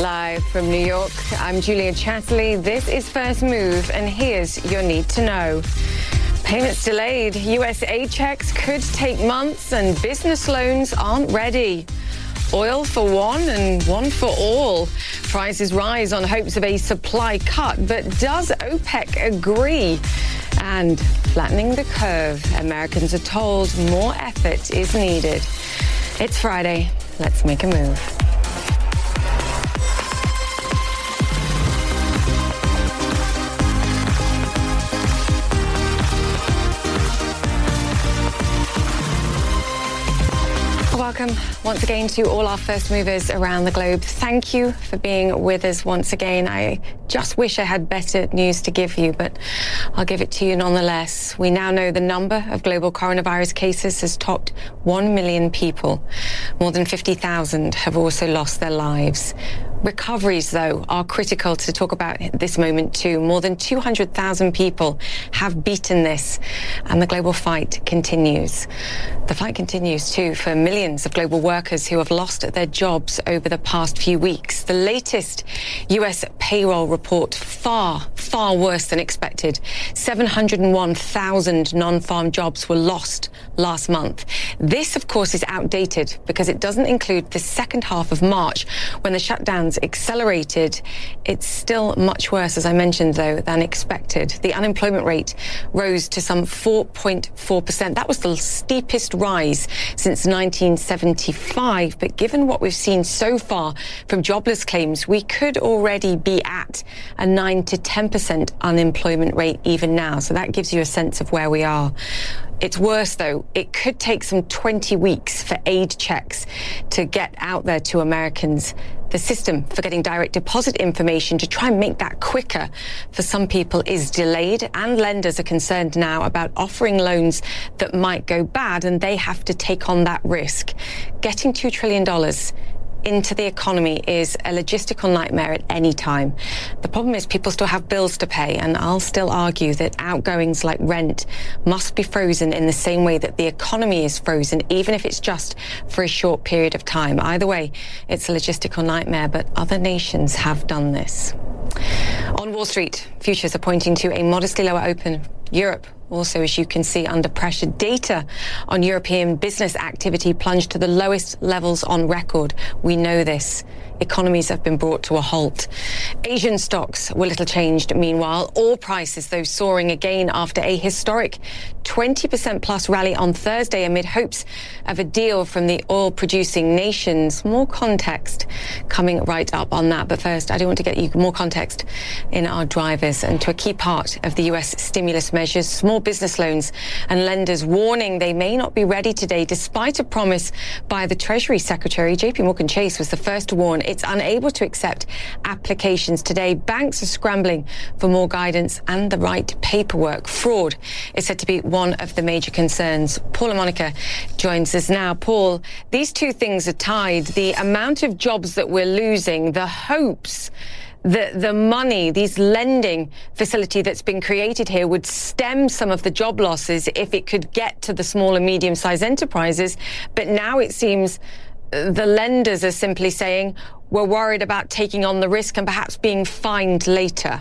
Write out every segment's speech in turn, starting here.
Live from New York, I'm Julia Chatterley. This is First Move, and here's your need to know. Payments delayed. US aid checks could take months, and business loans aren't ready. Oil for one and one for all. Prices rise on hopes of a supply cut, but does OPEC agree? And flattening the curve, Americans are told more effort is needed. It's Friday. Let's make a move. Welcome once again to all our first movers around the globe. Thank you for being with us once again. I just wish I had better news to give you, but I'll give it to you nonetheless. We now know the number of global coronavirus cases has topped 1 million people. More than 50,000 have also lost their lives. Recoveries, though, are critical to talk about this moment too. More than 200,000 people have beaten this, and the global fight continues. The fight continues too for millions of global workers who have lost their jobs over the past few weeks. The latest U.S. payroll report far, far worse than expected. 701,000 non-farm jobs were lost last month. This, of course, is outdated because it doesn't include the second half of March when the shutdown accelerated. It's still much worse, as I mentioned, though, than expected. The unemployment rate rose to some 4.4%. That was the steepest rise since 1975. But given what we've seen so far from jobless claims, we could already be at a 9 to 10% unemployment rate even now. So that gives you a sense of where we are. It's worse though. It could take some 20 weeks for aid checks to get out there to Americans. The system for getting direct deposit information to try and make that quicker for some people is delayed and lenders are concerned now about offering loans that might go bad and they have to take on that risk. Getting $2 trillion into the economy is a logistical nightmare at any time. The problem is people still have bills to pay, and I'll still argue that outgoings like rent must be frozen in the same way that the economy is frozen, even if it's just for a short period of time. Either way, it's a logistical nightmare, but other nations have done this. On Wall Street, futures are pointing to a modestly lower open. Europe also, as you can see, under pressure. Data on European business activity plunged to the lowest levels on record. We know this. Economies have been brought to a halt. Asian stocks were little changed. Meanwhile, oil prices, though, soaring again after a historic 20% plus rally on Thursday amid hopes of a deal from the oil producing nations. More context coming right up on that. But first, I do want to get you more context in our drivers and to a key part of the US stimulus measures, small business loans and lenders warning they may not be ready today despite a promise by the Treasury Secretary. JP Morgan Chase was the first to warn it's unable to accept applications today. Banks are scrambling for more guidance and the right paperwork. Fraud is said to be one of the major concerns. Paul Monica joins us now. Paul, these two things are tied. The amount of jobs that we're losing, the hopes the, the money, this lending facility that's been created here would stem some of the job losses if it could get to the small and medium sized enterprises. But now it seems the lenders are simply saying, we're worried about taking on the risk and perhaps being fined later.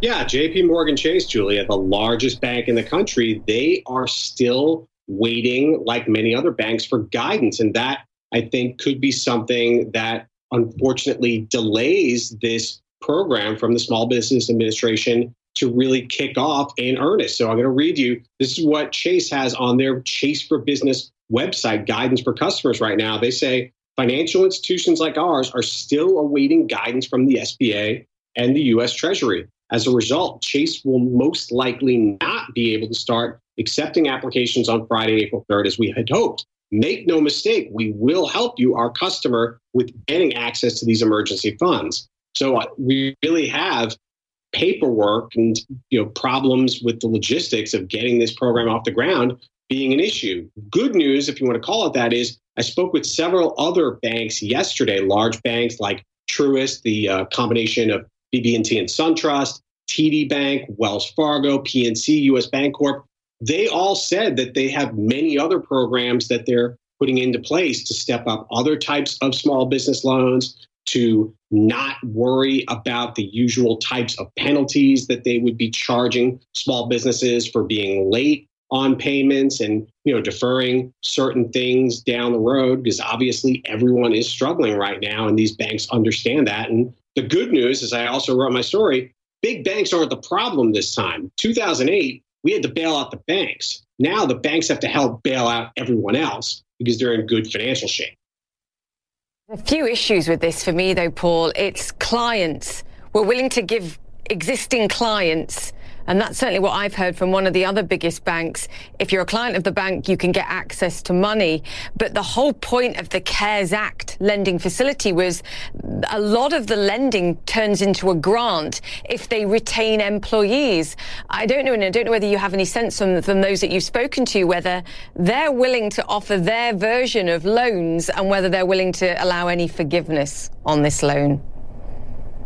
Yeah, JP Morgan Chase, Julia, the largest bank in the country, they are still waiting, like many other banks, for guidance. And that, I think, could be something that unfortunately delays this program from the Small Business Administration to really kick off in earnest. So I'm going to read you this is what Chase has on their Chase for Business website guidance for customers right now. They say financial institutions like ours are still awaiting guidance from the SBA and the US Treasury. As a result, Chase will most likely not be able to start accepting applications on Friday, April 3rd, as we had hoped. Make no mistake, we will help you, our customer, with getting access to these emergency funds. So uh, we really have paperwork and you know problems with the logistics of getting this program off the ground being an issue. Good news, if you want to call it that, is I spoke with several other banks yesterday, large banks like Truist, the uh, combination of BB&T and SunTrust, TD Bank, Wells Fargo, PNC, US Bancorp. They all said that they have many other programs that they're putting into place to step up other types of small business loans, to not worry about the usual types of penalties that they would be charging small businesses for being late on payments and you know deferring certain things down the road because obviously everyone is struggling right now and these banks understand that. And the good news as i also wrote my story. Big banks aren't the problem this time. 2008 we had to bail out the banks. Now the banks have to help bail out everyone else because they're in good financial shape. A few issues with this for me though paul. It's clients. We're willing to give existing clients and that's certainly what I've heard from one of the other biggest banks. If you're a client of the bank, you can get access to money. But the whole point of the CARES Act lending facility was a lot of the lending turns into a grant if they retain employees. I don't know, and I don't know whether you have any sense from, from those that you've spoken to, whether they're willing to offer their version of loans and whether they're willing to allow any forgiveness on this loan.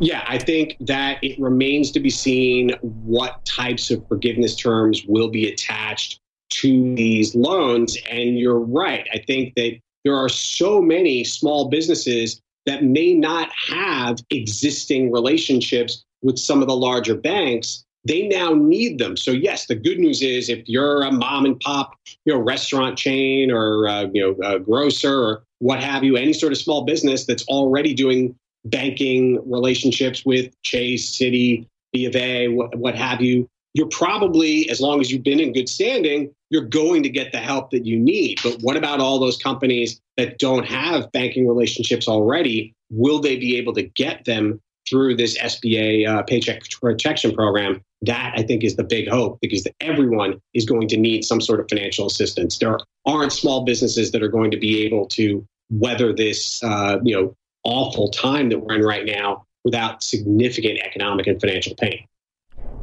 Yeah, I think that it remains to be seen what types of forgiveness terms will be attached to these loans. And you're right. I think that there are so many small businesses that may not have existing relationships with some of the larger banks. They now need them. So yes, the good news is if you're a mom and pop, you know, restaurant chain or uh, you know, a grocer or what have you, any sort of small business that's already doing banking relationships with Chase, Citi, B of A, what, what have you, you're probably, as long as you've been in good standing, you're going to get the help that you need. But what about all those companies that don't have banking relationships already? Will they be able to get them through this SBA uh, paycheck protection program? That I think is the big hope because everyone is going to need some sort of financial assistance. There aren't small businesses that are going to be able to weather this, uh, you know, awful time that we're in right now without significant economic and financial pain.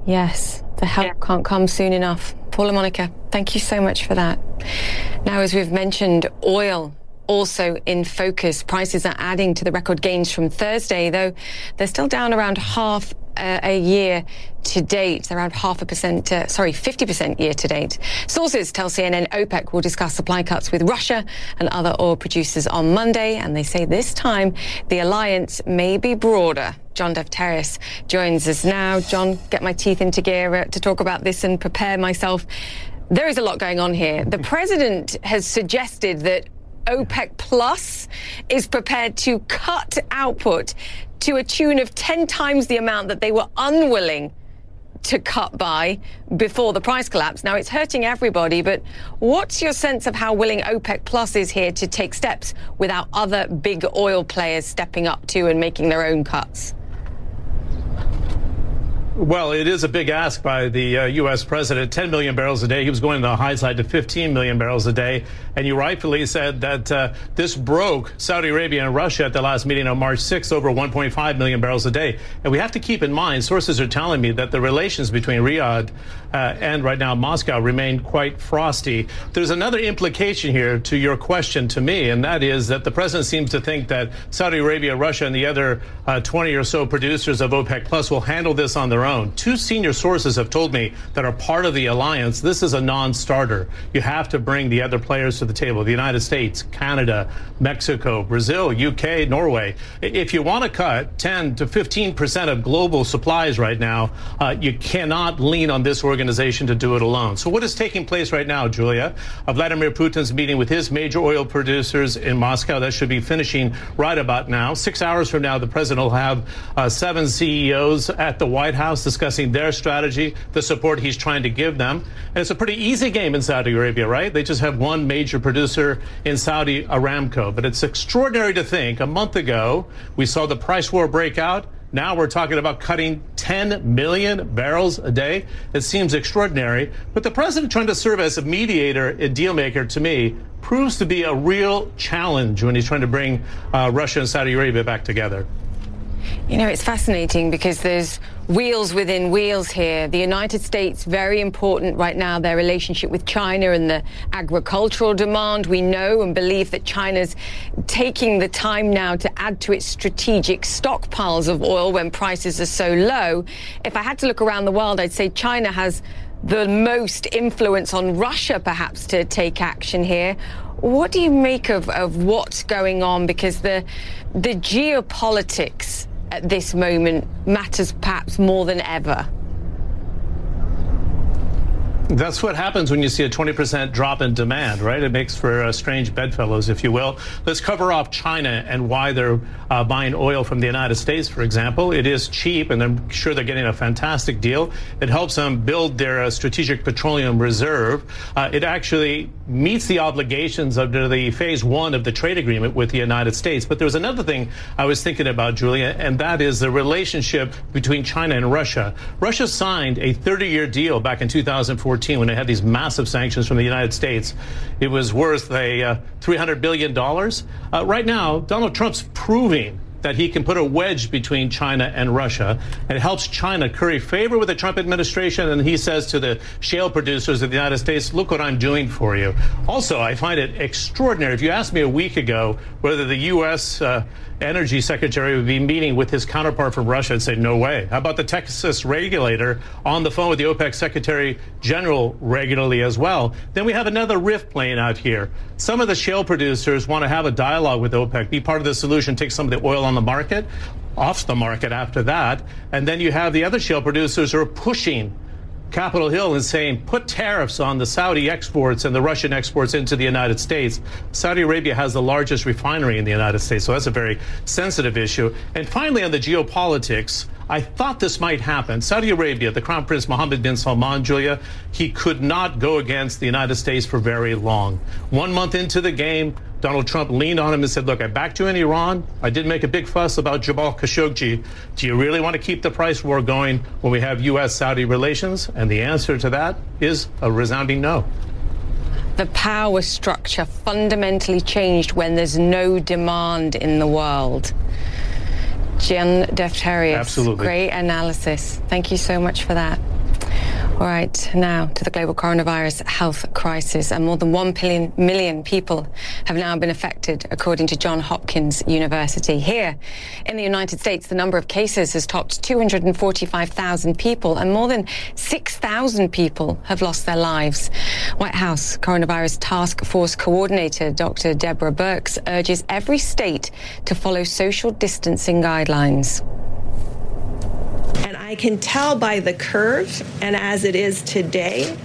Yes, the help yeah. can't come soon enough. Paul La Monica, thank you so much for that. Now, as we've mentioned, oil also in focus. Prices are adding to the record gains from Thursday, though they're still down around half uh, a year to date, around half a percent, uh, sorry, 50% year to date. Sources tell CNN OPEC will discuss supply cuts with Russia and other oil producers on Monday, and they say this time the alliance may be broader. John Defterios joins us now. John, get my teeth into gear uh, to talk about this and prepare myself. There is a lot going on here. The president has suggested that OPEC Plus is prepared to cut output to a tune of 10 times the amount that they were unwilling to cut by before the price collapse. Now it's hurting everybody, but what's your sense of how willing OPEC Plus is here to take steps without other big oil players stepping up to and making their own cuts? Well, it is a big ask by the uh, U.S. president. 10 million barrels a day. He was going to the high side to 15 million barrels a day. And you rightfully said that uh, this broke Saudi Arabia and Russia at the last meeting on March 6th over 1.5 million barrels a day. And we have to keep in mind, sources are telling me that the relations between Riyadh uh, and right now Moscow remain quite frosty. There's another implication here to your question to me, and that is that the president seems to think that Saudi Arabia, Russia, and the other uh, 20 or so producers of OPEC Plus will handle this on their own. Two senior sources have told me that are part of the alliance, this is a non-starter. You have to bring the other players to the table, the United States, Canada, Mexico, Brazil, UK, Norway. If you want to cut 10 to 15 percent of global supplies right now, uh, you cannot lean on this organization to do it alone. So what is taking place right now, Julia? Uh, Vladimir Putin's meeting with his major oil producers in Moscow. That should be finishing right about now. Six hours from now, the president will have uh, seven CEOs at the White House House discussing their strategy, the support he's trying to give them. And it's a pretty easy game in Saudi Arabia, right? They just have one major producer in Saudi Aramco. But it's extraordinary to think a month ago, we saw the price war break out. Now we're talking about cutting 10 million barrels a day. It seems extraordinary. But the president trying to serve as a mediator and deal maker to me proves to be a real challenge when he's trying to bring uh, Russia and Saudi Arabia back together. You know, it's fascinating because there's wheels within wheels here. The United States, very important right now, their relationship with China and the agricultural demand. We know and believe that China's taking the time now to add to its strategic stockpiles of oil when prices are so low. If I had to look around the world, I'd say China has the most influence on Russia, perhaps, to take action here. What do you make of, of what's going on? Because the the geopolitics at this moment matters perhaps more than ever. That's what happens when you see a 20% drop in demand, right? It makes for uh, strange bedfellows, if you will. Let's cover off China and why they're uh, buying oil from the United States, for example. It is cheap, and I'm sure they're getting a fantastic deal. It helps them build their uh, strategic petroleum reserve. Uh, it actually meets the obligations under the phase one of the trade agreement with the United States. But there's another thing I was thinking about, Julia, and that is the relationship between China and Russia. Russia signed a 30 year deal back in 2014 when they had these massive sanctions from the United States. It was worth a uh, $300 billion. Uh, right now, Donald Trump's proving that he can put a wedge between China and Russia. It helps China curry favor with the Trump administration. And he says to the shale producers of the United States, look what I'm doing for you. Also, I find it extraordinary. If you asked me a week ago whether the U.S. Uh, energy secretary would be meeting with his counterpart from Russia and say, no way. How about the Texas regulator on the phone with the OPEC secretary general regularly as well? Then we have another rift playing out here. Some of the shale producers want to have a dialogue with OPEC, be part of the solution, take some of the oil on the market, off the market after that. And then you have the other shale producers who are pushing Capitol Hill and saying put tariffs on the Saudi exports and the Russian exports into the United States. Saudi Arabia has the largest refinery in the United States, so that's a very sensitive issue. And finally, on the geopolitics, I thought this might happen. Saudi Arabia, the Crown Prince Mohammed bin Salman, Julia, he could not go against the United States for very long. One month into the game, Donald Trump leaned on him and said, Look, I backed you in Iran. I did make a big fuss about Jamal Khashoggi. Do you really want to keep the price war going when we have U.S. Saudi relations? And the answer to that is a resounding no. The power structure fundamentally changed when there's no demand in the world. John Defterios. Absolutely. Great analysis. Thank you so much for that. All right, now to the global coronavirus health crisis. And more than 1 billion, million people have now been affected, according to Johns Hopkins University. Here in the United States, the number of cases has topped 245,000 people, and more than 6,000 people have lost their lives. White House Coronavirus Task Force Coordinator Dr. Deborah Birx urges every state to follow social distancing guidelines. I can tell by the curve and as it is today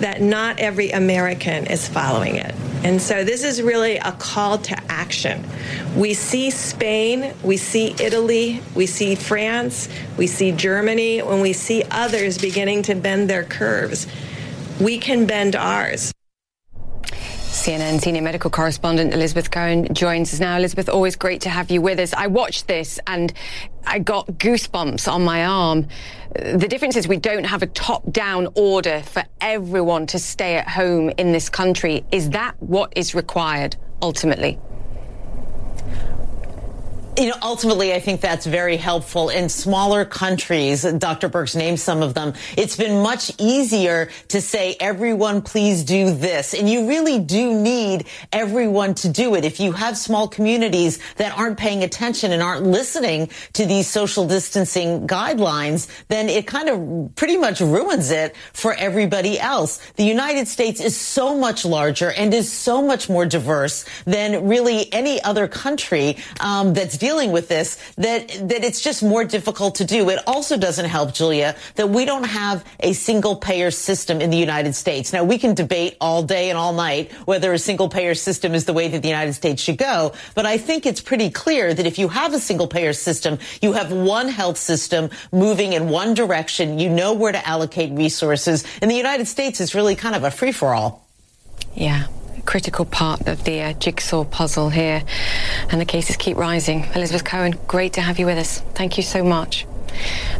that not every American is following it. And so this is really a call to action. We see Spain, we see Italy, we see France, we see Germany, when we see others beginning to bend their curves, we can bend ours. CNN senior medical correspondent Elizabeth Cohen joins us now. Elizabeth, always great to have you with us. I watched this and I got goosebumps on my arm. The difference is we don't have a top down order for everyone to stay at home in this country. Is that what is required ultimately? You know, ultimately, I think that's very helpful in smaller countries. Dr. Birx named some of them. It's been much easier to say, everyone, please do this. And you really do need everyone to do it. If you have small communities that aren't paying attention and aren't listening to these social distancing guidelines, then it kind of pretty much ruins it for everybody else. The United States is so much larger and is so much more diverse than really any other country um, that's dealing with this that that it's just more difficult to do. It also doesn't help, Julia, that we don't have a single payer system in the United States. Now we can debate all day and all night whether a single payer system is the way that the United States should go, but I think it's pretty clear that if you have a single payer system, you have one health system moving in one direction. You know where to allocate resources. In the United States, it's really kind of a free for all. Yeah critical part of the uh, jigsaw puzzle here. And the cases keep rising. Elizabeth Cohen, great to have you with us. Thank you so much.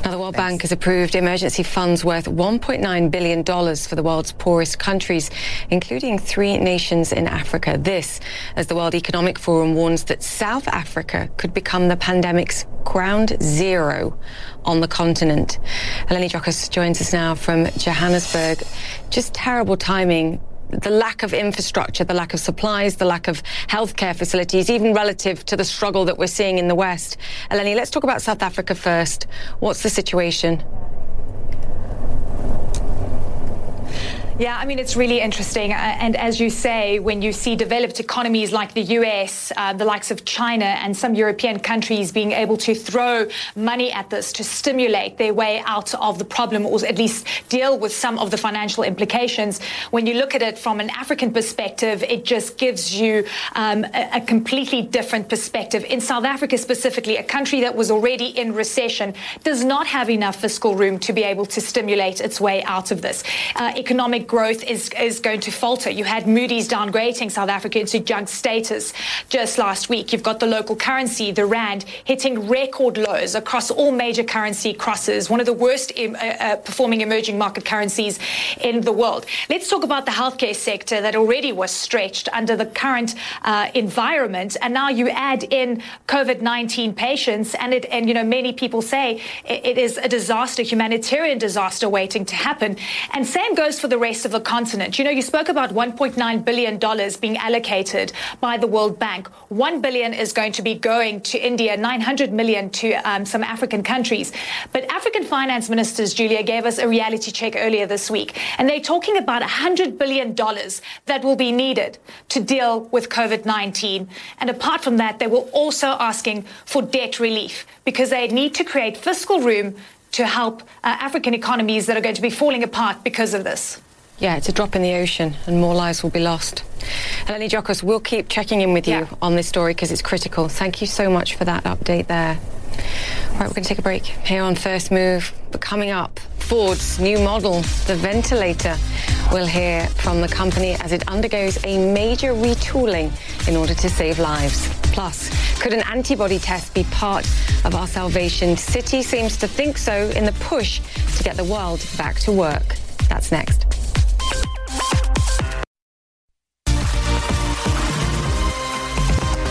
Now, the World Thanks. Bank has approved emergency funds worth $1.9 billion for the world's poorest countries, including three nations in Africa. This, as the World Economic Forum warns that South Africa could become the pandemic's ground zero on the continent. Eleni Giokos joins us now from Johannesburg. Just terrible timing the lack of infrastructure, the lack of supplies, the lack of healthcare facilities, even relative to the struggle that we're seeing in the West. Eleni, let's talk about South Africa first. What's the situation? Yeah, I mean, it's really interesting. Uh, and as you say, when you see developed economies like the US, uh, the likes of China, and some European countries being able to throw money at this to stimulate their way out of the problem or at least deal with some of the financial implications, when you look at it from an African perspective, it just gives you um, a, a completely different perspective. In South Africa, specifically, a country that was already in recession, does not have enough fiscal room to be able to stimulate its way out of this. Uh, economic growth is, is going to falter. You had Moody's downgrading South Africa into junk status just last week. You've got the local currency, the Rand, hitting record lows across all major currency crosses, one of the worst uh, uh, performing emerging market currencies in the world. Let's talk about the healthcare sector that already was stretched under the current uh, environment. And now you add in COVID 19 patients, and, it, and you know, many people say it, it is a disaster, humanitarian disaster waiting to happen. And same goes for the rest of the continent. You know, you spoke about $1.9 billion being allocated by the World Bank. 1 billion is going to be going to India, 900 million to um, some African countries. But African finance ministers, Julia, gave us a reality check earlier this week, and they're talking about $100 billion that will be needed to deal with COVID 19. And apart from that, they were also asking for debt relief because they need to create fiscal room to help uh, African economies that are going to be falling apart because of this. Yeah, it's a drop in the ocean and more lives will be lost. Eleni Giokos, we'll keep checking in with you yeah. on this story because it's critical. Thank you so much for that update there. All right, we're going to take a break here on First Move. But coming up, Ford's new model, the ventilator. We'll hear from the company as it undergoes a major retooling in order to save lives. Plus, could an antibody test be part of our salvation? Citi seems to think so in the push to get the world back to work. That's next.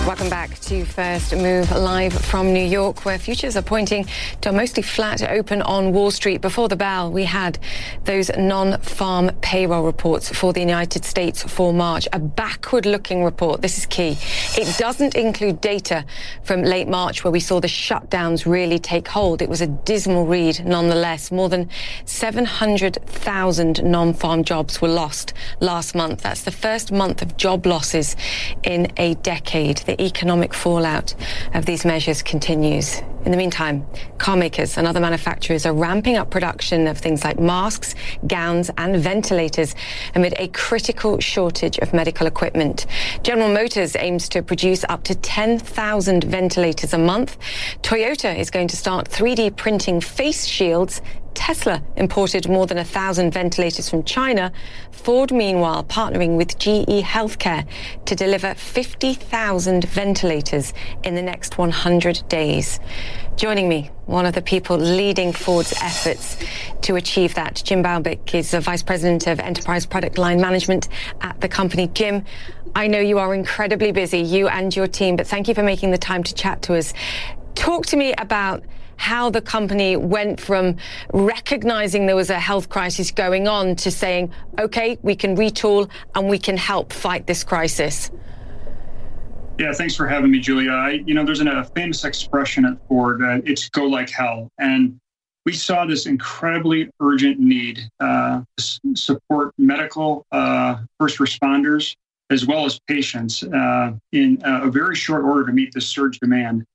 Welcome back to First Move live from New York, where futures are pointing to a mostly flat open on Wall Street. Before the bell, we had those non-farm payroll reports for the United States for March, a backward-looking report. This is key. It doesn't include data from late March, where we saw the shutdowns really take hold. It was a dismal read, nonetheless. More than 700,000 non-farm jobs were lost last month. That's the first month of job losses in a decade. The economic fallout of these measures continues. In the meantime, car makers and other manufacturers are ramping up production of things like masks, gowns, and ventilators amid a critical shortage of medical equipment. General Motors aims to produce up to 10,000 ventilators a month. Toyota is going to start 3D printing face shields Tesla imported more than a thousand ventilators from China. Ford, meanwhile, partnering with GE Healthcare to deliver 50,000 ventilators in the next 100 days. Joining me, one of the people leading Ford's efforts to achieve that, Jim Baumbick is the Vice President of Enterprise Product Line Management at the company. Jim, I know you are incredibly busy, you and your team, but thank you for making the time to chat to us. Talk to me about how the company went from recognizing there was a health crisis going on to saying, okay, we can retool and we can help fight this crisis? Yeah, thanks for having me, Julia. I, you know, there's a famous expression at Ford, uh, it's go like hell. And we saw this incredibly urgent need uh, to support medical uh, first responders as well as patients uh, in a very short order to meet this surge demand.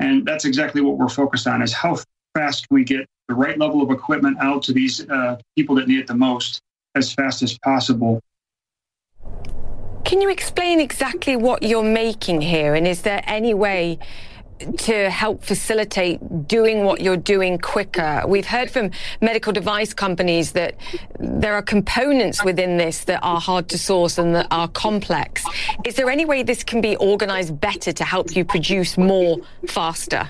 And that's exactly what we're focused on is how fast can we get the right level of equipment out to these uh, people that need it the most as fast as possible. Can you explain exactly what you're making here? And is there any way to help facilitate doing what you're doing quicker. We've heard from medical device companies that there are components within this that are hard to source and that are complex. Is there any way this can be organized better to help you produce more faster?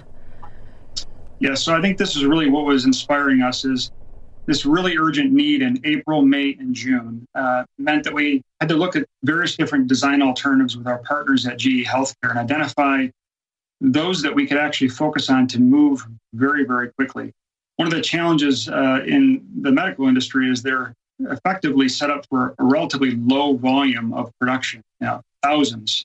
Yeah, so I think this is really what was inspiring us is this really urgent need in April, May, and June uh, meant that we had to look at various different design alternatives with our partners at GE Healthcare and identify those that we could actually focus on to move very, very quickly. One of the challenges uh, in the medical industry is they're effectively set up for a relatively low volume of production, you know, thousands.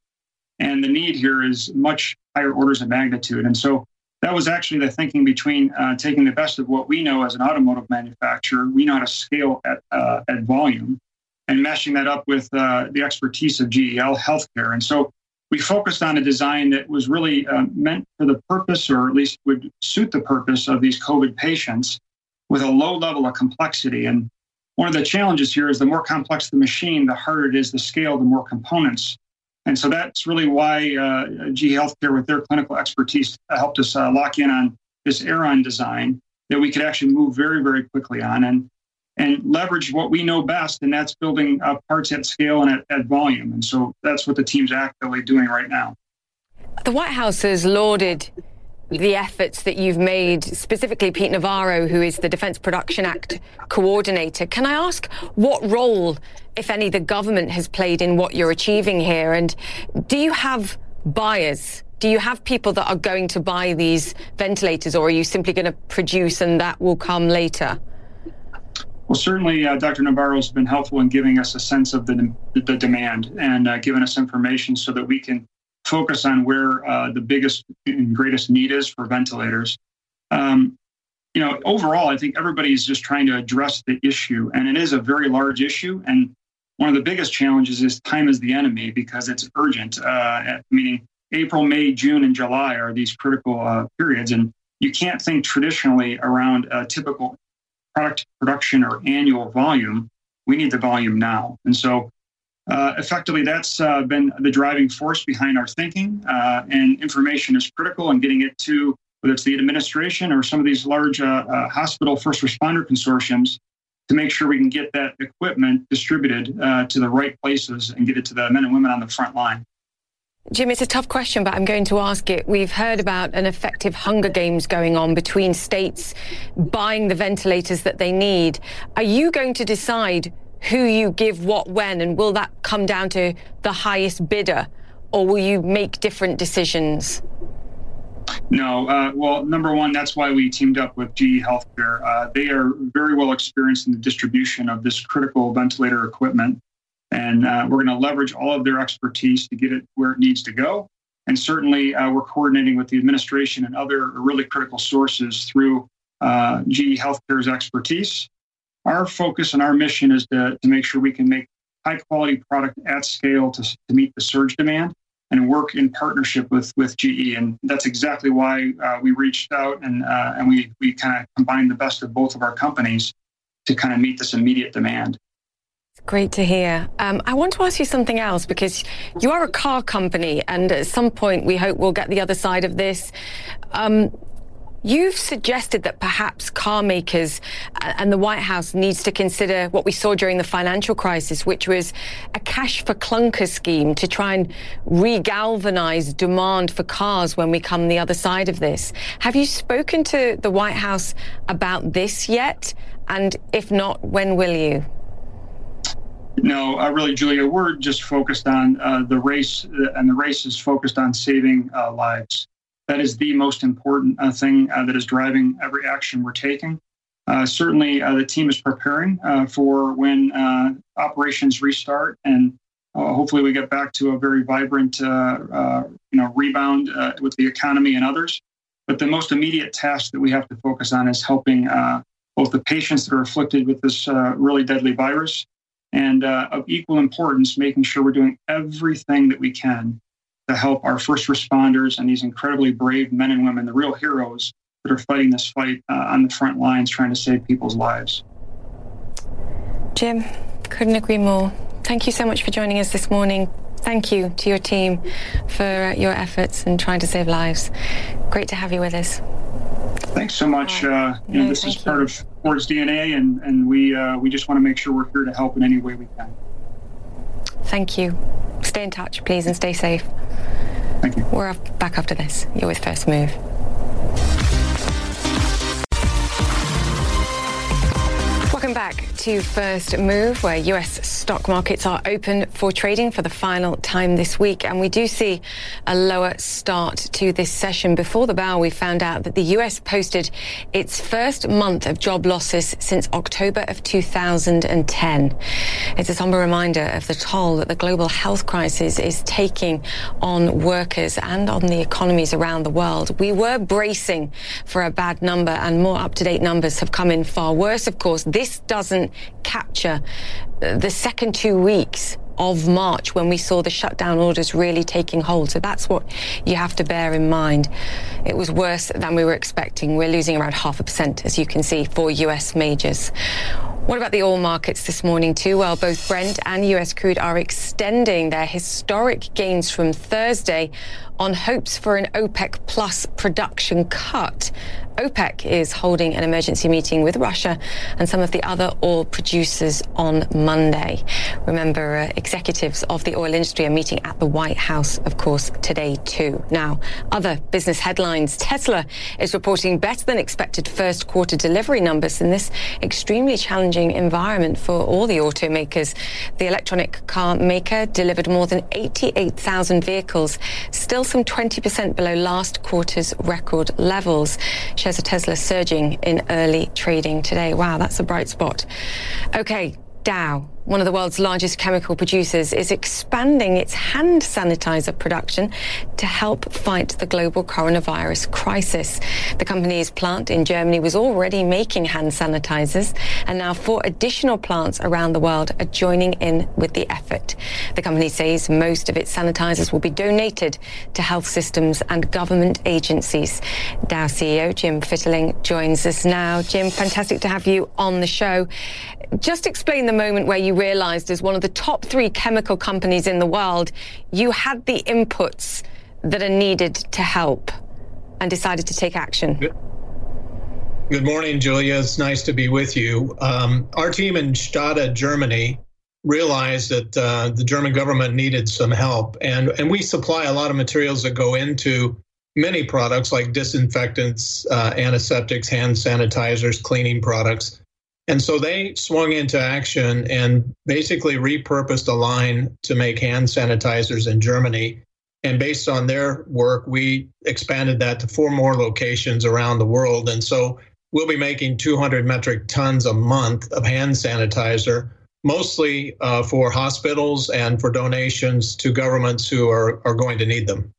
And the need here is much higher orders of magnitude. And so that was actually the thinking between uh, taking the best of what we know as an automotive manufacturer. We know how to scale at, uh, at volume and meshing that up with uh, the expertise of GE Healthcare. And so we focused on a design that was really uh, meant for the purpose, or at least would suit the purpose of these COVID patients with a low level of complexity. And one of the challenges here is the more complex the machine, the harder it is to scale the more components. And so that's really why uh, GE Healthcare, with their clinical expertise, helped us uh, lock in on this Airon design that we could actually move very, very quickly on. And and leverage what we know best, and that's building uh, parts at scale and at, at volume. And so that's what the team's actively doing right now. The White House has lauded the efforts that you've made, specifically Pete Navarro, who is the Defense Production Act coordinator. Can I ask what role, if any, the government has played in what you're achieving here? And do you have buyers? Do you have people that are going to buy these ventilators, or are you simply going to produce and that will come later? Well, certainly, uh, Dr. Navarro has been helpful in giving us a sense of the, the demand and uh, giving us information so that we can focus on where uh, the biggest and greatest need is for ventilators. Um, you know, overall, I think everybody's just trying to address the issue, and it is a very large issue. And one of the biggest challenges is time is the enemy because it's urgent. Uh, meaning, April, May, June, and July are these critical uh, periods, and you can't think traditionally around a typical product production or annual volume, we need the volume now. And so, uh, effectively, that's uh, been the driving force behind our thinking. Uh, and information is critical, and getting it to whether it's the administration or some of these large uh, uh, hospital first responder consortiums to make sure we can get that equipment distributed uh, to the right places and get it to the men and women on the front line. Jim, it's a tough question, but I'm going to ask it. We've heard about an effective Hunger Games going on between states buying the ventilators that they need. Are you going to decide who you give what when, and will that come down to the highest bidder, or will you make different decisions? No. Uh, well, number one, that's why we teamed up with GE Healthcare. Uh, they are very well experienced in the distribution of this critical ventilator equipment. And uh, we're going to leverage all of their expertise to get it where it needs to go. And certainly, uh, we're coordinating with the administration and other really critical sources through uh, GE Healthcare's expertise. Our focus and our mission is to, to make sure we can make high quality product at scale to, to meet the surge demand and work in partnership with, with GE. And that's exactly why uh, we reached out and, uh, and we, we kind of combined the best of both of our companies to kind of meet this immediate demand. Great to hear. Um, I want to ask you something else because you are a car company, and at some point we hope we'll get the other side of this. Um, You've suggested that perhaps car makers and the White House needs to consider what we saw during the financial crisis, which was a cash for clunkers scheme to try and regalvanize demand for cars when we come the other side of this. Have you spoken to the White House about this yet? And if not, when will you? No, uh, really, Julia, we're just focused on uh, the race, uh, and the race is focused on saving uh, lives. That is the most important uh, thing uh, that is driving every action we're taking. Uh, certainly, uh, the team is preparing uh, for when operations restart, and hopefully, we get back to a very vibrant, you know, rebound with the economy and others. But the most immediate task that we have to focus on is helping both the patients that are afflicted with this really deadly virus and uh, of equal importance, making sure we're doing everything that we can to help our first responders and these incredibly brave men and women, the real heroes that are fighting this fight uh, on the front lines, trying to save people's lives. Jim, couldn't agree more. Thank you so much for joining us this morning. Thank you to your team for your efforts and trying to save lives. Great to have you with us. Thanks so much. Uh, you know, this is part of Ford's DNA, and and we uh, we just want to make sure we're here to help in any way we can. Thank you. Stay in touch, please, and stay safe. Thank you. We're back after this. You're with First Move. Welcome back to First Move, where US stock markets are open for trading for the final time this week. And we do see a lower start to this session. Before the bell, we found out that the US posted its first month of job losses since October of 2010. It's a somber reminder of the toll that the global health crisis is taking on workers and on the economies around the world. We were bracing for a bad number, and more up to date numbers have come in far worse, of course. This doesn't capture uh, the second two weeks of March when we saw the shutdown orders really taking hold. So that's what you have to bear in mind. It was worse than we were expecting. We're losing around half a percent, as you can see, for US majors. What about the oil markets this morning, too? Well, both Brent and US crude are extending their historic gains from Thursday on hopes for an OPEC plus production cut. OPEC is holding an emergency meeting with Russia and some of the other oil producers on Monday. Remember, uh, executives of the oil industry are meeting at the White House, of course, today too. Now, other business headlines. Tesla is reporting better than expected first quarter delivery numbers in this extremely challenging environment for all the automakers. The electronic car maker delivered more than 88,000 vehicles, still some 20% below last quarter's record levels. Shares of Tesla surging in early trading today. Wow, that's a bright spot. Okay, Dow one of the world's largest chemical producers, is expanding its hand sanitizer production to help fight the global coronavirus crisis. The company's plant in Germany was already making hand sanitizers, and now four additional plants around the world are joining in with the effort. The company says most of its sanitizers will be donated to health systems and government agencies. Dow CEO Jim Fitterling joins us now. Jim, fantastic to have you on the show. Just explain the moment where you realized as one of the top three chemical companies in the world, you had the inputs that are needed to help and decided to take action? Good, morning, Julia. It's nice to be with you. Um, our team in Stade, Germany, realized that uh, the German government needed some help, and and we supply a lot of materials that go into many products like disinfectants, uh, antiseptics, hand sanitizers, cleaning products. And so they swung into action and basically repurposed a line to make hand sanitizers in Germany. And based on their work, we expanded that to four more locations around the world. And so we'll be making 200 metric tons a month of hand sanitizer, mostly uh, for hospitals and for donations to governments who are, are going to need them.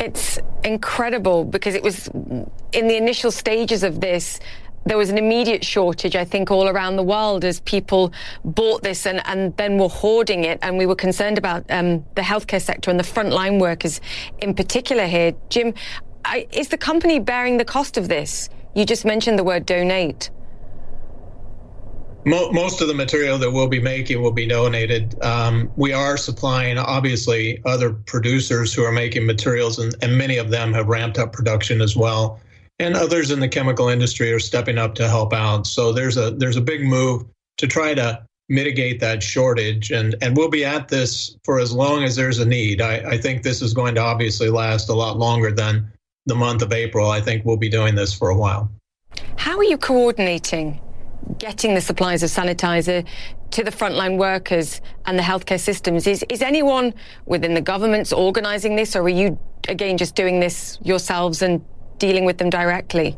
It's incredible because it was in the initial stages of this there was an immediate shortage, I think, all around the world as people bought this and, and then were hoarding it. And we were concerned about um, the healthcare sector and the frontline workers in particular here. Jim, I, is the company bearing the cost of this? You just mentioned the word donate. Most of the material that we'll be making will be donated. Um, we are supplying, obviously, other producers who are making materials, and, and many of them have ramped up production as well and others in the chemical industry are stepping up to help out. So there's a there's a big move to try to mitigate that shortage, and and we'll be at this for as long as there's a need. I, I think this is going to obviously last a lot longer than the month of April. I think we'll be doing this for a while. How are you coordinating getting the supplies of sanitizer to the frontline workers and the healthcare systems? Is, is anyone within the governments organizing this, or are you, again, just doing this yourselves and dealing with them directly?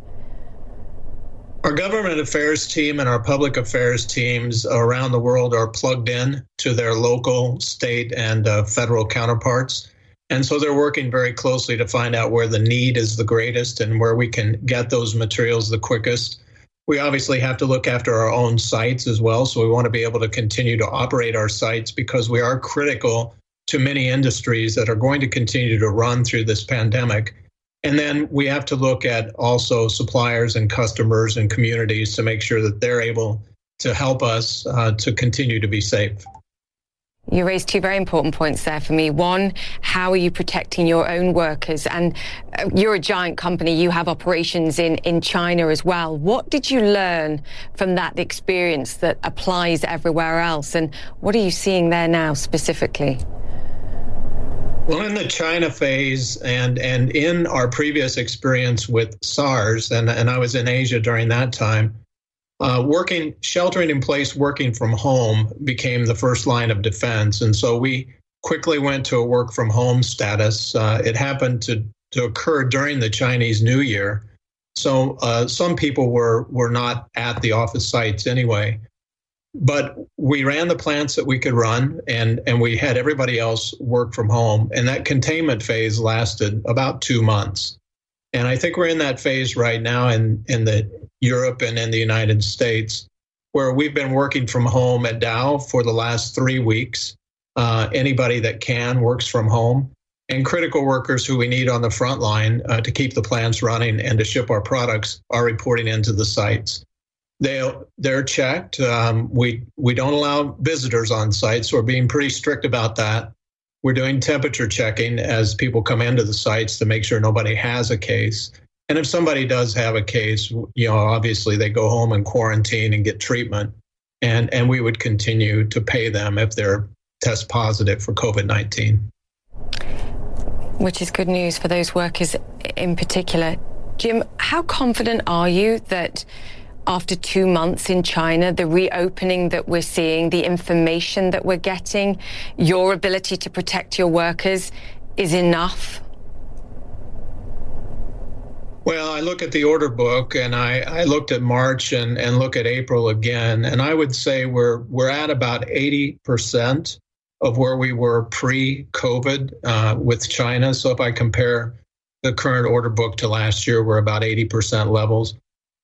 Our government affairs team and our public affairs teams around the world are plugged in to their local, state, and uh, federal counterparts. And so they're working very closely to find out where the need is the greatest and where we can get those materials the quickest. We obviously have to look after our own sites as well. So we want to be able to continue to operate our sites because we are critical to many industries that are going to continue to run through this pandemic. And then we have to look at also suppliers and customers and communities to make sure that they're able to help us uh, to continue to be safe. You raised two very important points there for me. One, how are you protecting your own workers? And uh, you're a giant company. You have operations in, in China as well. What did you learn from that experience that applies everywhere else? And what are you seeing there now specifically? Well, in the China phase and and in our previous experience with SARS, and, and I was in Asia during that time, uh, working sheltering in place, working from home became the first line of defense, and so we quickly went to a work from home status. Uh, it happened to to occur during the Chinese New Year, so uh, some people were were not at the office sites anyway but we ran the plants that we could run and and we had everybody else work from home and that containment phase lasted about two months and i think we're in that phase right now in in the europe and in the united states where we've been working from home at Dow for the last three weeks. Uh, anybody that can works from home, and critical workers who we need on the front line uh, to keep the plants running and to ship our products are reporting into the sites. They they're checked. Um, we we don't allow visitors on site, so we're being pretty strict about that. We're doing temperature checking as people come into the sites to make sure nobody has a case. And if somebody does have a case, you know, obviously they go home and quarantine and get treatment. And, and we would continue to pay them if they're test positive for COVID 19. Which is good news for those workers in particular. Jim, how confident are you that after two months in China, the reopening that we're seeing, the information that we're getting, your ability to protect your workers is enough? Well, I look at the order book and I, I looked at March and, and look at April again, and I would say we're we're at about 80% of where we were pre-COVID uh, with China. So if I compare the current order book to last year, we're about 80% levels.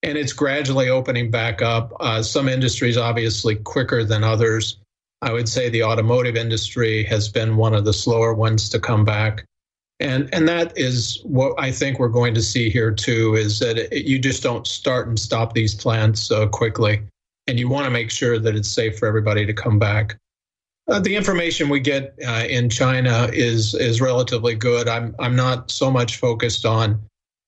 And it's gradually opening back up. Uh, some industries obviously quicker than others. I would say the automotive industry has been one of the slower ones to come back and and that is what I think we're going to see here too is that it, you just don't start and stop these plants uh, quickly, and you want to make sure that it's safe for everybody to come back. Uh, the information we get uh, in China is is relatively good. I'm I'm not so much focused on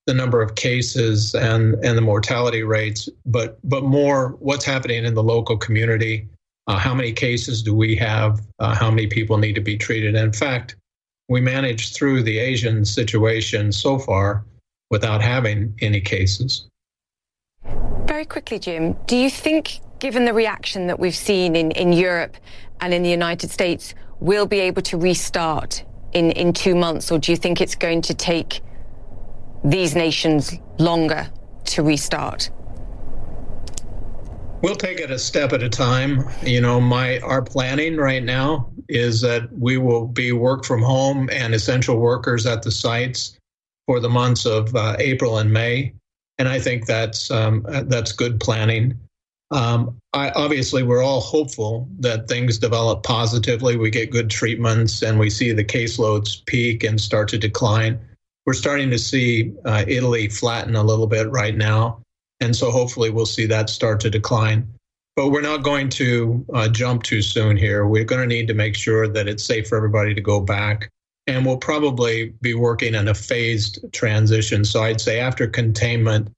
the number of cases and and the mortality rates, but but more what's happening in the local community. Uh, how many cases do we have? Uh, how many people need to be treated? And in fact we managed through the Asian situation so far without having any cases. Very quickly, Jim, do you think, given the reaction that we've seen in, in Europe and in the United States, we'll be able to restart in, in two months, or do you think it's going to take these nations longer to restart? We'll take it a step at a time. You know, my our planning right now is that we will be work from home and essential workers at the sites for the months of uh, April and May, and I think that's um, that's good planning. Um, I, obviously, we're all hopeful that things develop positively. We get good treatments, and we see the caseloads peak and start to decline. We're starting to see uh, Italy flatten a little bit right now and so hopefully we'll see that start to decline. But we're not going to uh, jump too soon here. We're going to need to make sure that it's safe for everybody to go back. And we'll probably be working in a phased transition. So I'd say after containment,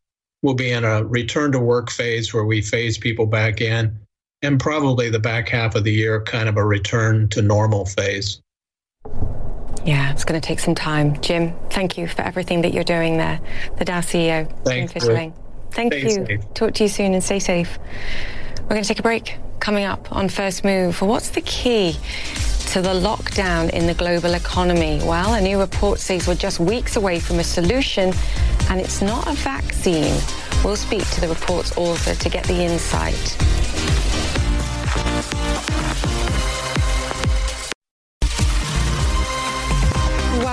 we'll be in a return to work phase where we phase people back in, and probably the back half of the year, kind of a return to normal phase. Yeah, it's going to take some time. Jim, thank you for everything that you're doing there. The Dow CEO, Thanks, Jim. Thank stay you. Safe. Talk to you soon and stay safe. We're going to take a break. Coming up on First Move, what's the key to the lockdown in the global economy? Well, a new report says we're just weeks away from a solution, and it's not a vaccine. We'll speak to the report's author to get the insight.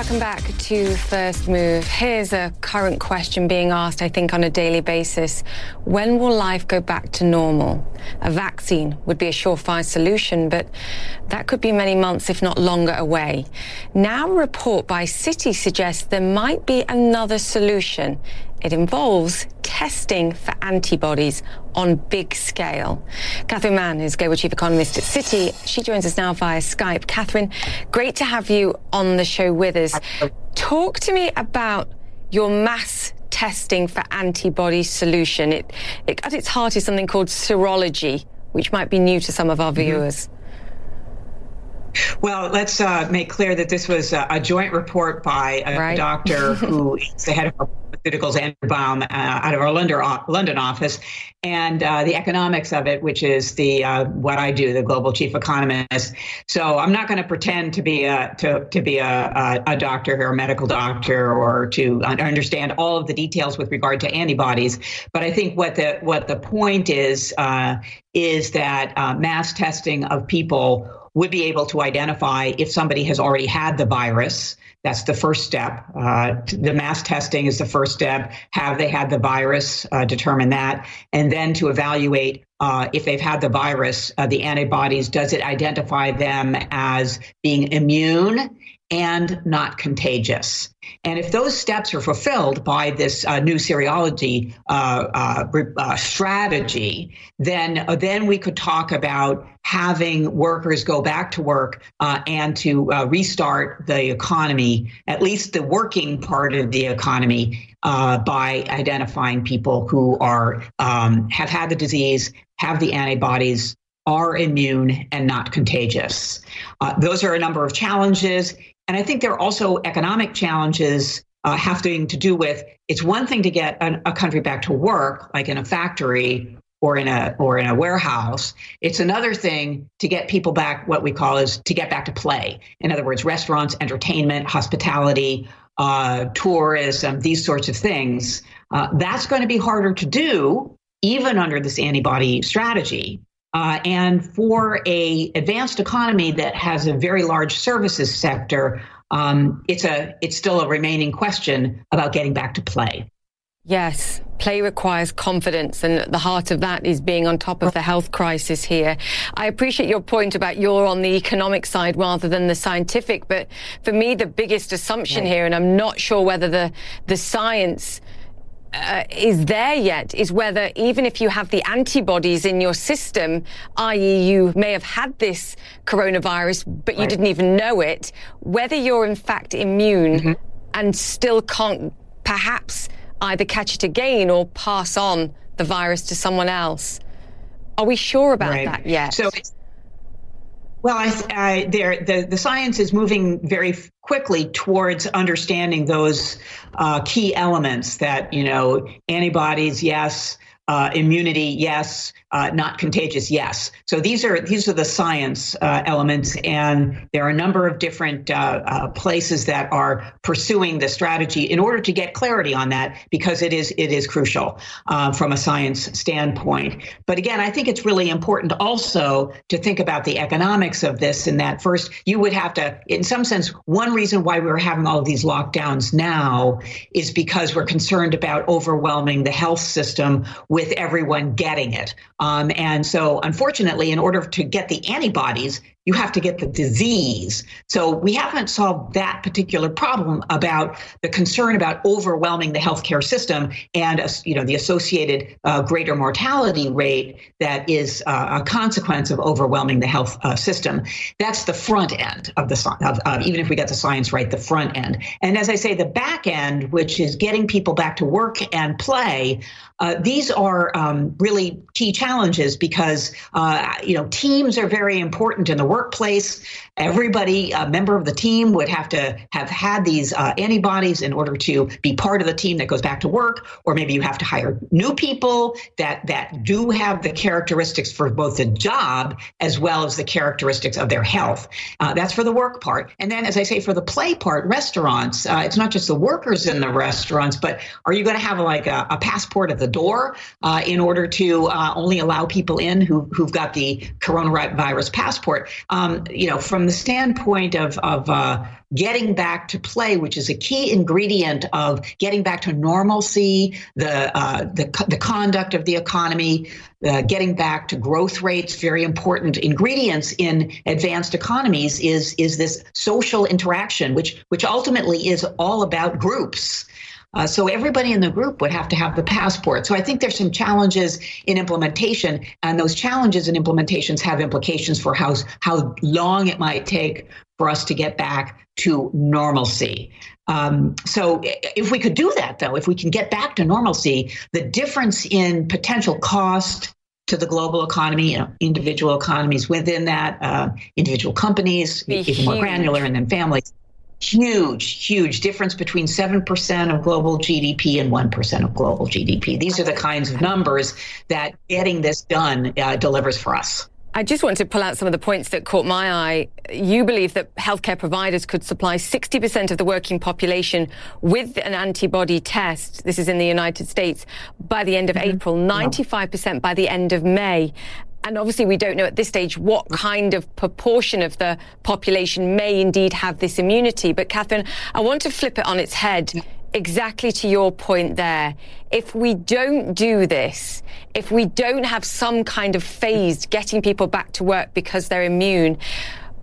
Welcome back to First Move. Here's a current question being asked, I think, on a daily basis. When will life go back to normal? A vaccine would be a surefire solution, but that could be many months, if not longer, away. Now, a report by Citi suggests there might be another solution. It involves testing for antibodies on big scale. Catherine Mann is Global Chief Economist at Citi. She joins us now via Skype. Catherine, great to have you on the show with us. Talk to me about your mass testing for antibody solution. It, it, at its heart is something called serology, which might be new to some of our mm-hmm. Well, let's uh, make clear that this was a, a joint report by a right. doctor who is the head of pharmaceuticals, Andrew Baum, uh, out of our London, London office, and uh, the economics of it, which is the uh, what I do, the global chief economist. So I'm not going to pretend to be a to, to be a, a, a doctor or a medical doctor or to understand all of the details with regard to antibodies. But I think what the what the point is uh, is that uh, mass testing of people would be able to identify if somebody has already had the virus. That's the first step. Uh, the mass testing is the first step. Have they had the virus? Uh, determine that. And then to evaluate uh, if they've had the virus, uh, the antibodies, does it identify them as being immune and not contagious? And if those steps are fulfilled by this uh, new serology uh, uh, uh strategy, then uh, then we could talk about having workers go back to work uh, and to restart the economy, at least the working part of the economy, by identifying people who are um, have had the disease, have the antibodies, are immune and not contagious. Uh, those are a number of challenges. And I think there are also economic challenges uh, having to do with it's one thing to get a, a country back to work, like in a factory or in a or in a warehouse. It's another thing to get people back. What we call is to get back to play. In other words, restaurants, entertainment, hospitality, uh, tourism, these sorts of things. Uh, that's going to be harder to do, even under this antibody strategy. Uh, and for a advanced economy that has a very large services sector, um, it's a it's still a remaining question about getting back to play. Yes, play requires confidence, and the heart of that is being on top of the health crisis here. I appreciate your point about you're on the economic side rather than the scientific, but for me, the biggest assumption here, and I'm not sure whether the the science uh, is there yet is whether even if you have the antibodies in your system, i.e., you may have had this coronavirus, but you right. didn't even know it, whether you're in fact immune mm-hmm. and still can't perhaps either catch it again or pass on the virus to someone else. Are we sure about right. that yet? So well, I, I, the, the science is moving very quickly towards understanding those uh, key elements that, you know, antibodies, yes, uh, immunity, yes. Uh, not contagious, yes. So these are these are the science uh, elements, and there are a number of different uh, uh, places that are pursuing the strategy in order to get clarity on that, because it is it is crucial uh, from a science standpoint. But again, I think it's really important also to think about the economics of this. In that, first, you would have to, in some sense, one reason why we're having all of these lockdowns now is because we're concerned about overwhelming the health system with everyone getting it. Um, and so, unfortunately, in order to get the antibodies, you have to get the disease. So we haven't solved that particular problem about the concern about overwhelming the healthcare system and you know the associated uh, greater mortality rate that is uh, a consequence of overwhelming the health uh, system. That's the front end of the of, uh, even if we get the science right, the front end. And as I say, the back end, which is getting people back to work and play, uh, these are um, really key challenges because uh, you know teams are very important in the workplace. Everybody, a member of the team, would have to have had these uh, antibodies in order to be part of the team that goes back to work. Or maybe you have to hire new people that that do have the characteristics for both the job as well as the characteristics of their health. Uh, that's for the work part. And then, as I say, for the play part, restaurants. Uh, it's not just the workers in the restaurants, but are you going to have like a, a, passport at the door uh, in order to uh, only allow people in who who've got the coronavirus passport? Um, you know, from the standpoint of, of uh, getting back to play, which is a key ingredient of getting back to normalcy, the uh, the, the conduct of the economy, uh, getting back to growth rates, very important ingredients in advanced economies is is this social interaction, which which ultimately is all about groups. Uh, so everybody in the group would have to have the passport. So I think there's some challenges in implementation, and those challenges and implementations have implications for how how long it might take for us to get back to normalcy. Um, so if we could do that, though, if we can get back to normalcy, the difference in potential cost to the global economy, you know, individual economies within that, uh, individual companies, even more granular, and then families huge, huge difference between 7% of global GDP and 1% of global GDP. These are the kinds of numbers that getting this done uh, delivers for us. I just want to pull out some of the points that caught my eye. You believe that healthcare providers could supply 60% of the working population with an antibody test. This is in the United States by the end of mm-hmm. April, 95% by the end of May. And obviously, we don't know at this stage what kind of proportion of the population may indeed have this immunity. But, Catherine, I want to flip it on its head exactly to your point there, if we don't do this, if we don't have some kind of phased getting people back to work because they're immune,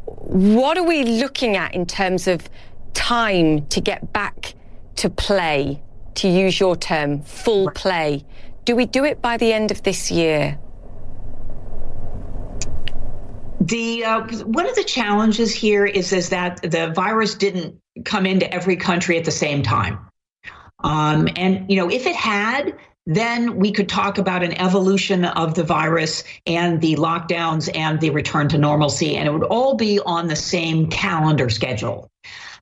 what are we looking at in terms of time to get back to play, to use your term, full play? Do we do it by the end of this year? The uh, one of the challenges here is is that the virus didn't come into every country at the same time, um, and you know if it had, then we could talk about an evolution of the virus and the lockdowns and the return to normalcy, and it would all be on the same calendar schedule.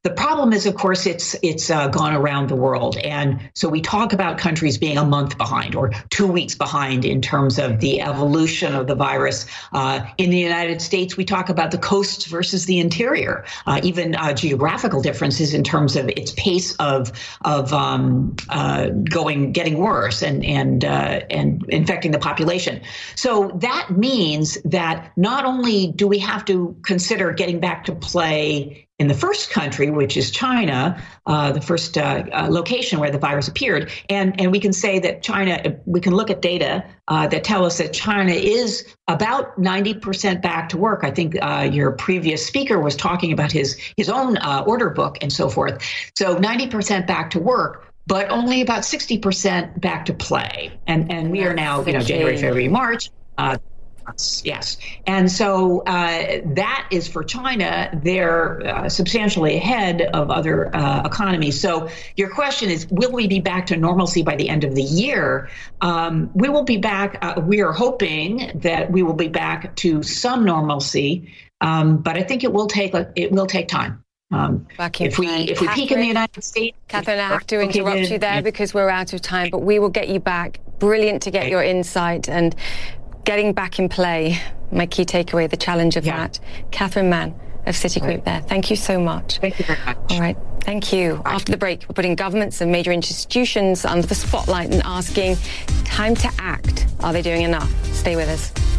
The problem is, of course, it's it's uh, gone around the world, and so we talk about countries being a month behind or two weeks behind in terms of the evolution of the virus. Uh, in the United States, we talk about the coasts versus the interior, uh, even uh, geographical differences in terms of its pace of of um, uh, going getting worse and and uh, and infecting the population. So that means that not only do we have to consider getting back to play in the first country, which is China, uh, the first uh, uh, location where the virus appeared. And, and we can say that China, we can look at data uh, that tell us that China is about 90% back to work. I think uh, your previous speaker was talking about his, his own uh, order book and so forth. So 90% back to work. But only about 60% back to play. And, and we are now, you know, January, February, March. Yes. And so uh, that is for China. They're uh, substantially ahead of other uh, economies. So your question is will we be back to normalcy by the end of the year? Um, we will be back. Uh, we are hoping that we will be back to some normalcy. Um, but I think it will take it will take time. Um, if we if Catherine, we peak in the United States, Catherine, I have to interrupt you there because we're out of time. But we will get you back. Brilliant to get your insight and getting back in play, my key takeaway, the challenge of yeah. that. Catherine Mann of Citigroup right. there. Thank you so much. Thank you very much. All right. Thank you. After the break, we're putting governments and major institutions under the spotlight and asking, time to act. Are they doing enough? Stay with us.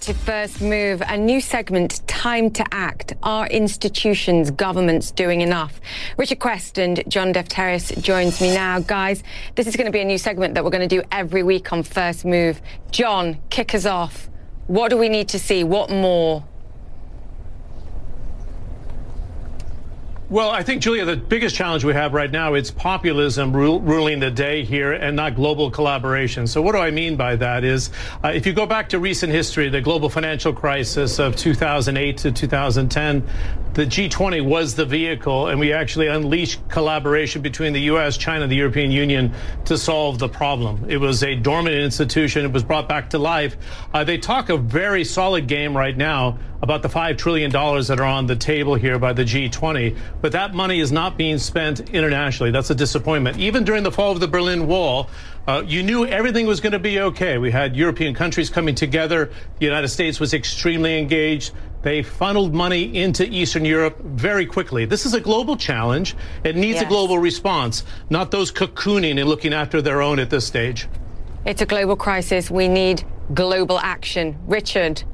To First Move, a new segment, Time to Act. Are institutions, governments doing enough? Richard Quest and John Defterios joins me now. Guys, this is going to be a new segment that we're going to do every week on First Move. John, kick us off. What do we need to see? What more? Well, I think, Julia, the biggest challenge we have right now is populism ruling the day here and not global collaboration. So what do I mean by that is uh, if you go back to recent history, the global financial crisis of 2008 to 2010, the G20 was the vehicle, and we actually unleashed collaboration between the U.S., China, the European Union to solve the problem. It was a dormant institution. It was brought back to life. Uh, they talk a very solid game right now about the $5 trillion that are on the table here by the G20, but that money is not being spent internationally. That's a disappointment. Even during the fall of the Berlin Wall, uh, you knew everything was going to be okay. We had European countries coming together. The United States was extremely engaged. They funneled money into Eastern Europe very quickly. This is a global challenge. It needs yes. a global response, not those cocooning and looking after their own at this stage. It's a global crisis. We need global action. Richard.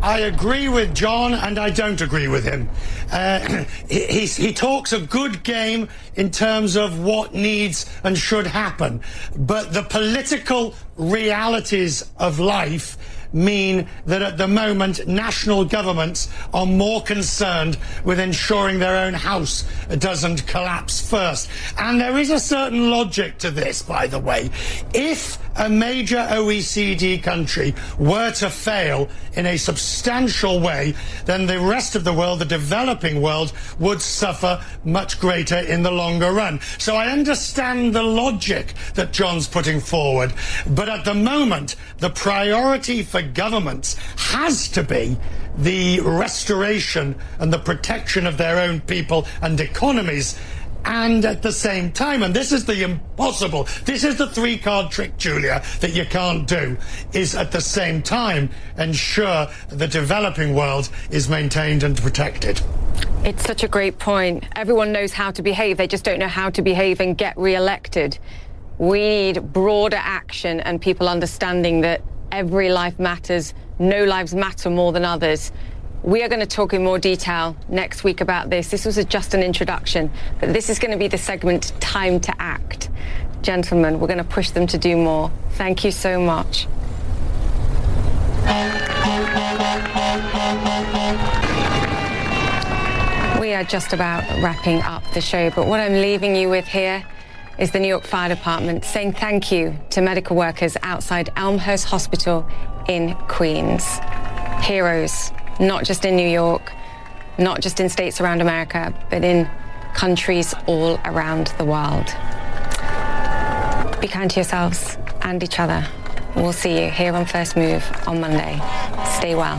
I agree with John and I don't agree with him. Uh, he, he talks a good game in terms of what needs and should happen. But the political realities of life mean that at the moment national governments are more concerned with ensuring their own house doesn't collapse first. And there is a certain logic to this, by the way. If a major OECD country were to fail in a substantial way, then the rest of the world, the developing world, would suffer much greater in the longer run. So I understand the logic that John's putting forward. But at the moment, the priority for governments has to be the restoration and the protection of their own people and economies and at the same time, and this is the impossible, this is the three card trick, Julia, that you can't do, is at the same time ensure the developing world is maintained and protected. It's such a great point. Everyone knows how to behave, they just don't know how to behave and get re elected. We need broader action and people understanding that every life matters, no lives matter more than others. We are going to talk in more detail next week about this. This was just an introduction, but this is going to be the segment Time to Act. Gentlemen, we're going to push them to do more. Thank you so much. We are just about wrapping up the show, but what I'm leaving you with here is the New York Fire Department saying thank you to medical workers outside Elmhurst Hospital in Queens. Heroes, not just in New York, not just in states around America, but in countries all around the world. Be kind to yourselves and each other. We'll see you here on First Move on Monday. Stay well.